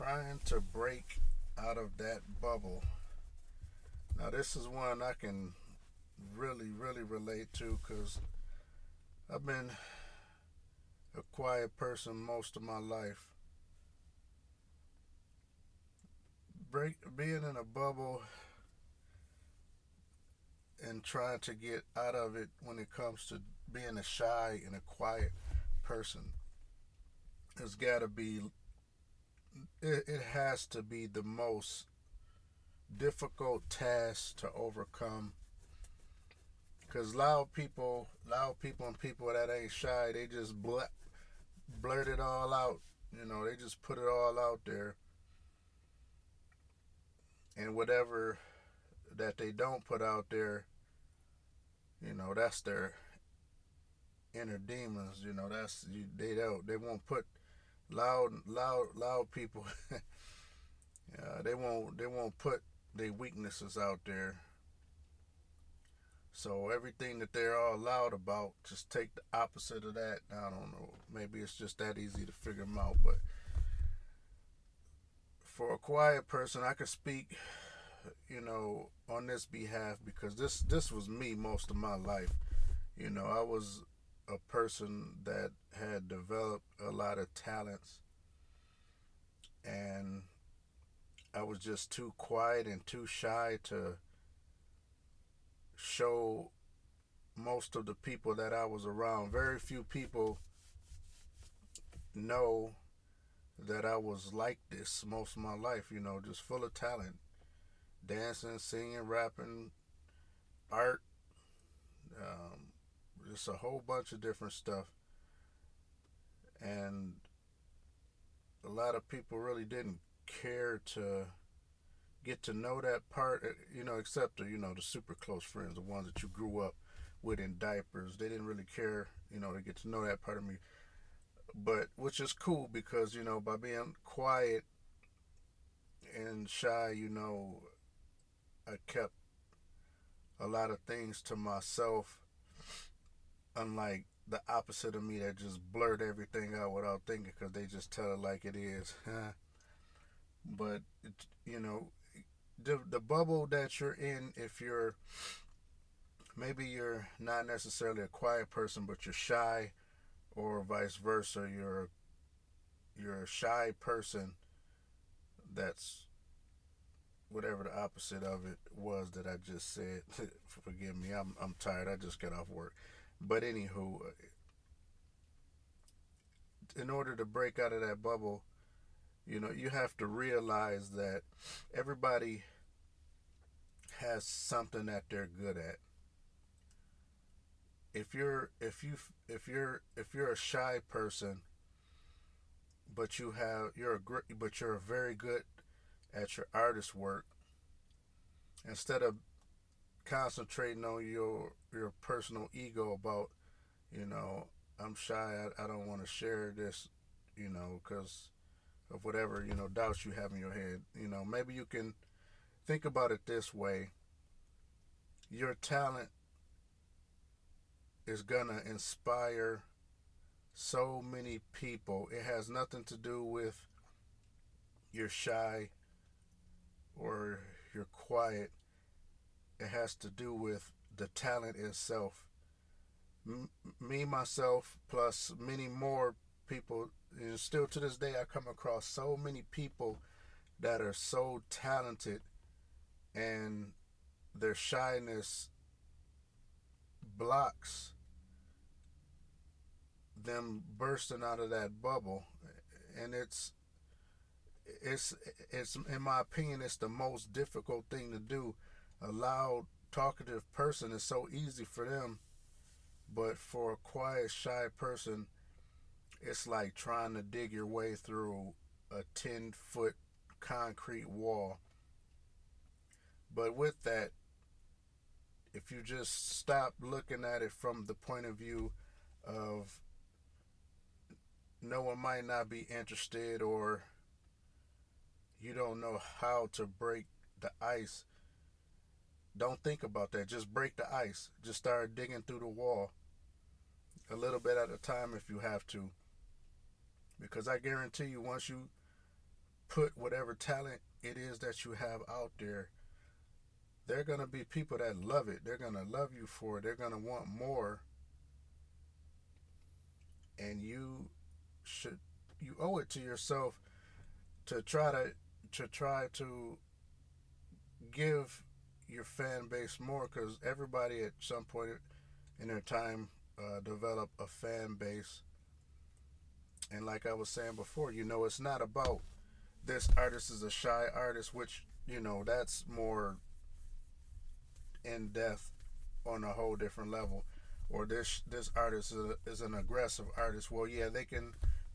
trying to break out of that bubble. Now, this is one I can really, really relate to because I've been a quiet person most of my life. Break, being in a bubble and trying to get out of it when it comes to being a shy and a quiet person has got to be it, it has to be the most difficult task to overcome. Because loud people loud people and people that ain't shy they just blurt, blurt it all out you know they just put it all out there. And whatever that they don't put out there you know that's their inner demons you know that's they don't they won't put loud, loud, loud people. uh, they won't they won't put their weaknesses out there. So everything that they're all loud about, just take the opposite of that. I don't know. Maybe it's just that easy to figure them out. But for a quiet person, I could speak, you know, on this behalf because this this was me most of my life. You know, I was a person that had developed a lot of talents and I was just too quiet and too shy to show most of the people that I was around. Very few people know that I was like this most of my life, you know, just full of talent. Dancing, singing, rapping, art, um, just a whole bunch of different stuff. And a lot of people really didn't care to get to know that part, uh, you know, except the, you know, the super close friends, the ones that you grew up with in diapers. They didn't really care, you know, to get to know that part of me. But which is cool because, you know, by being quiet and shy, you know, I kept a lot of things to myself unlike the opposite of me that just blurt everything out without thinking because they just tell it like it is. but you know, the the bubble that you're in, if you're maybe you're not necessarily a quiet person, but you're shy, or vice versa, you're you're a shy person. That's whatever the opposite of it was that I just said. Forgive me, I'm I'm tired. I just got off work. But anywho, in order to break out of that bubble, you know, you have to realize that everybody has something that they're good at. If you're if you if you're if you're a shy person, but you have you're a but you're very good at your artist work, instead of concentrating on your your personal ego about, you know, I'm shy. I, I don't want to share this, you know, because of whatever you know doubts you have in your head. You know, maybe you can think about it this way. Your talent is gonna inspire so many people. It has nothing to do with you're shy or you're quiet it has to do with the talent itself. M- me, myself, plus many more people, and still to this day, I come across so many people that are so talented and their shyness blocks them bursting out of that bubble and it's it's it's in my opinion it's the most difficult thing to do a loud, talkative person is so easy for them, but for a quiet, shy person, it's like trying to dig your way through a 10 foot concrete wall. But with that, if you just stop looking at it from the point of view of no one might not be interested or you don't know how to break the ice don't think about that. Just break the ice. Just start digging through the wall a little bit at a time if you have to. Because I guarantee you, once you put whatever talent it is that you have out there, there are going to be people that love it. They're going to love you for it. They're going to want more. And you should you owe it to yourself to try to to try to give your fan base more because everybody at some point in their time uh, develop a fan base. And like i was saying before you know it's not about this artist is a shy artist which you know that's more in depth on a whole different level. Or this this artist is, a, is an aggressive artist. Well yeah they can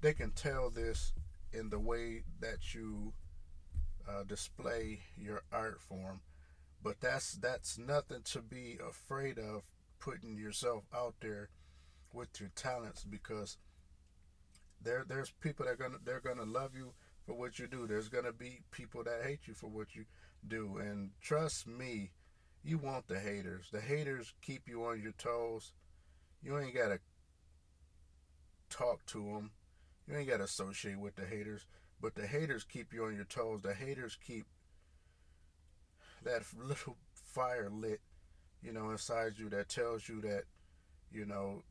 they can tell this in the way that you uh, display your art form but that's that's nothing to be afraid of putting yourself out there with your talents because there there's people that are gonna they're gonna love you for what you do. There's gonna be people that hate you for what you do. And trust me you want the haters. The haters keep you on your toes. You ain't gotta talk to them you ain't got to associate with the haters, but the haters keep you on your toes. The haters keep that little fire lit, you know, inside you that tells you that, you know,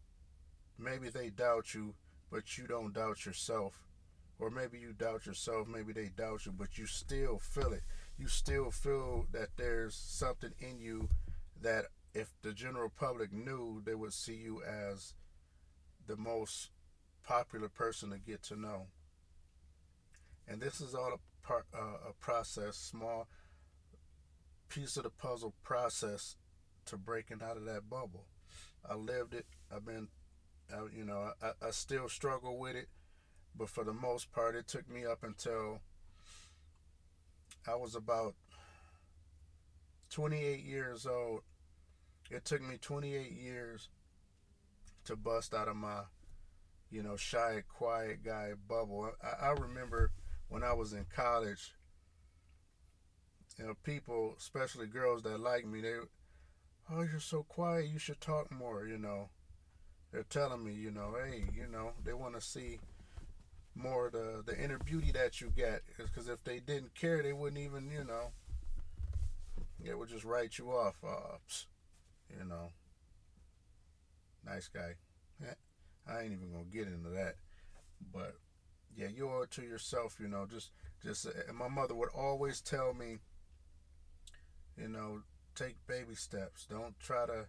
maybe they doubt you, but you don't doubt yourself. Or maybe you doubt yourself, maybe they doubt you, but you still feel it. You still feel that there's something in you that if the general public knew, they would see you as the most popular person to get to know. And this is all a, part, uh, a process, small piece of the puzzle process to breaking out of that bubble. I lived it. I've been, uh, you know, I, I still struggle with it, but for the most part, it took me up until I was about 28 years old. It took me 28 years to bust out of my you know, shy, quiet guy bubble. I, I remember when I was in college, you know, people, especially girls that like me, they, oh, you're so quiet, you should talk more, you know. They're telling me, you know, hey, you know, they want to see more the the inner beauty that you get. Because if they didn't care, they wouldn't even, you know, they would just write you off. Uh, you know, nice guy. I ain't even gonna get into that. But yeah, you owe it to yourself, you know. Just, just. And my mother would always tell me, you know, take baby steps. Don't try to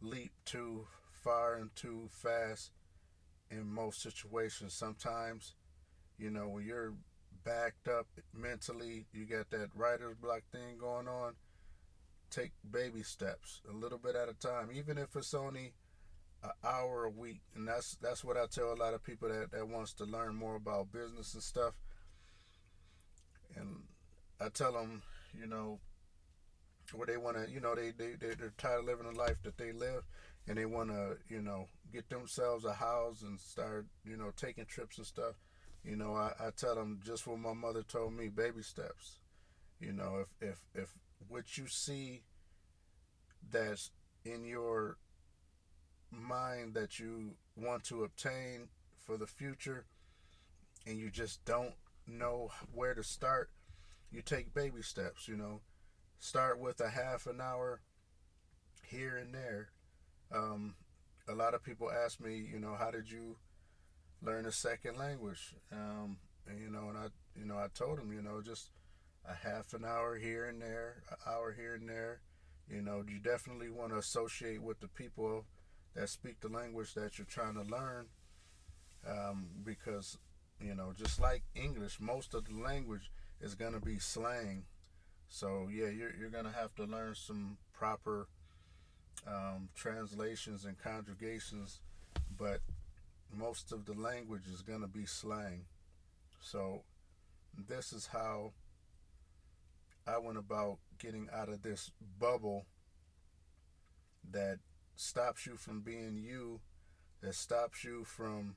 leap too far and too fast in most situations. Sometimes, you know, when you're backed up mentally, you got that writer's block thing going on. Take baby steps, a little bit at a time, even if it's only an hour a week, and that's that's what I tell a lot of people that that wants to learn more about business and stuff. And I tell them, you know, where they want to, you know, they they they're tired of living the life that they live, and they want to, you know, get themselves a house and start, you know, taking trips and stuff. You know, I, I tell them just what my mother told me, baby steps. You know, if if if what you see that's in your mind that you want to obtain for the future and you just don't know where to start, you take baby steps, you know. Start with a half an hour here and there. Um, a lot of people ask me, you know, how did you learn a second language? Um, and, you know, and I, you know, I told them, you know, just a half an hour here and there, an hour here and there. You know, you definitely want to associate with the people that speak the language that you're trying to learn um, because you know just like english most of the language is going to be slang so yeah you're, you're to have to learn some proper um, translations and conjugations but most of the language is to be slang so this is how i went about getting out of this bubble that stops you from being you, that stops you from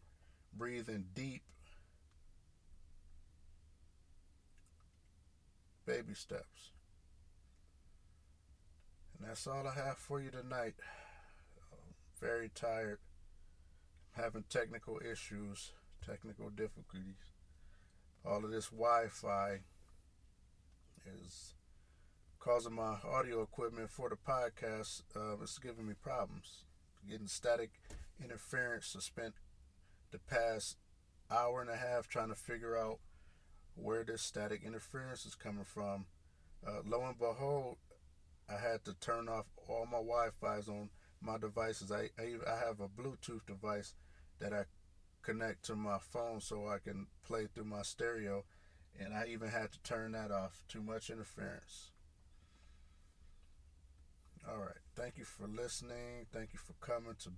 breathing deep. Baby steps. And that's all I have for you tonight. very tired. having technical issues, technical difficulties. all of this Wi-Fi is causing my audio equipment for the podcast. Uh, it's giving me problems. Getting static interference. I spent the past hour and a half trying to figure out where this static interference is coming from. Uh, lo and behold, I had to turn off all my Wi-Fi's on my devices. I, I, I have a Bluetooth device that I connect to my phone so I can play through my stereo, and I even had to turn that off. Too much interference. All right. Thank you for listening. Thank you for coming to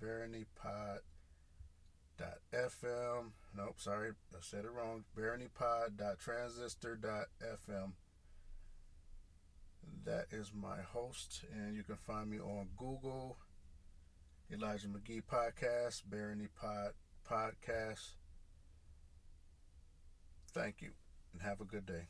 BaronyPod.fm. Nope, sorry, I said it wrong. BaronyPod.transistor.fm. That is my host, and you can find me on Google, Elijah McGee Podcast, Barony Pod Podcast. Thank you, and have a good day.